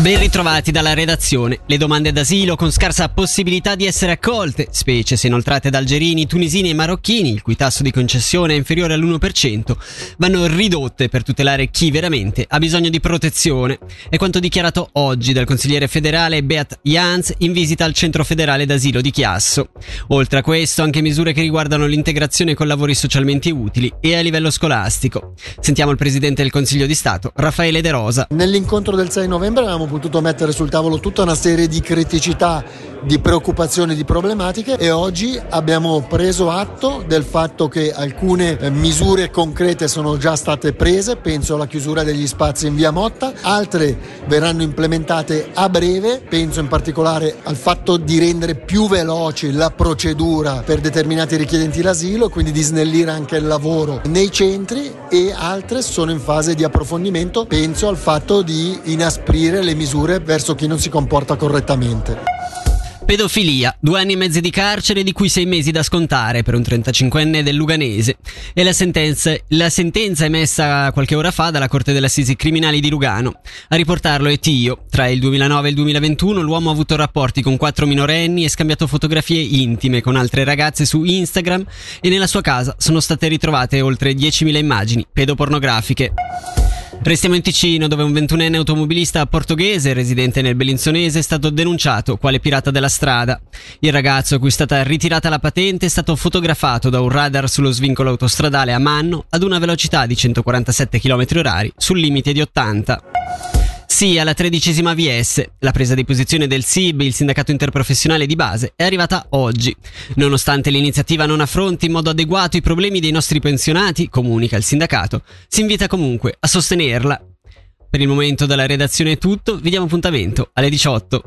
Ben ritrovati dalla redazione. Le domande d'asilo con scarsa possibilità di essere accolte, specie se inoltrate da algerini, tunisini e marocchini, il cui tasso di concessione è inferiore all'1%, vanno ridotte per tutelare chi veramente ha bisogno di protezione. È quanto dichiarato oggi dal consigliere federale Beat Jans in visita al centro federale d'asilo di Chiasso. Oltre a questo, anche misure che riguardano l'integrazione con lavori socialmente utili e a livello scolastico. Sentiamo il presidente del Consiglio di Stato, Raffaele De Rosa. Nell'incontro del 6 novembre avevamo potuto mettere sul tavolo tutta una serie di criticità, di preoccupazioni, di problematiche e oggi abbiamo preso atto del fatto che alcune eh, misure concrete sono già state prese, penso alla chiusura degli spazi in via Motta, altre verranno implementate a breve, penso in particolare al fatto di rendere più veloce la procedura per determinati richiedenti l'asilo, quindi di snellire anche il lavoro nei centri e altre sono in fase di approfondimento, penso al fatto di inasprire le misure verso chi non si comporta correttamente. Pedofilia, due anni e mezzo di carcere di cui sei mesi da scontare per un 35enne del Luganese. E la sentenza, la sentenza emessa qualche ora fa dalla Corte delle Assisi Criminali di Lugano. A riportarlo è Tio. Tra il 2009 e il 2021 l'uomo ha avuto rapporti con quattro minorenni e scambiato fotografie intime con altre ragazze su Instagram e nella sua casa sono state ritrovate oltre 10.000 immagini pedopornografiche. Restiamo in Ticino, dove un 21enne automobilista portoghese residente nel Bellinzonese è stato denunciato quale pirata della strada. Il ragazzo, a cui è stata ritirata la patente, è stato fotografato da un radar sullo svincolo autostradale a Manno ad una velocità di 147 km/h sul limite di 80. Sì, alla tredicesima VS. La presa di posizione del SIB, il sindacato interprofessionale di base, è arrivata oggi. Nonostante l'iniziativa non affronti in modo adeguato i problemi dei nostri pensionati, comunica il sindacato, si invita comunque a sostenerla. Per il momento dalla redazione è tutto, vi diamo appuntamento alle 18.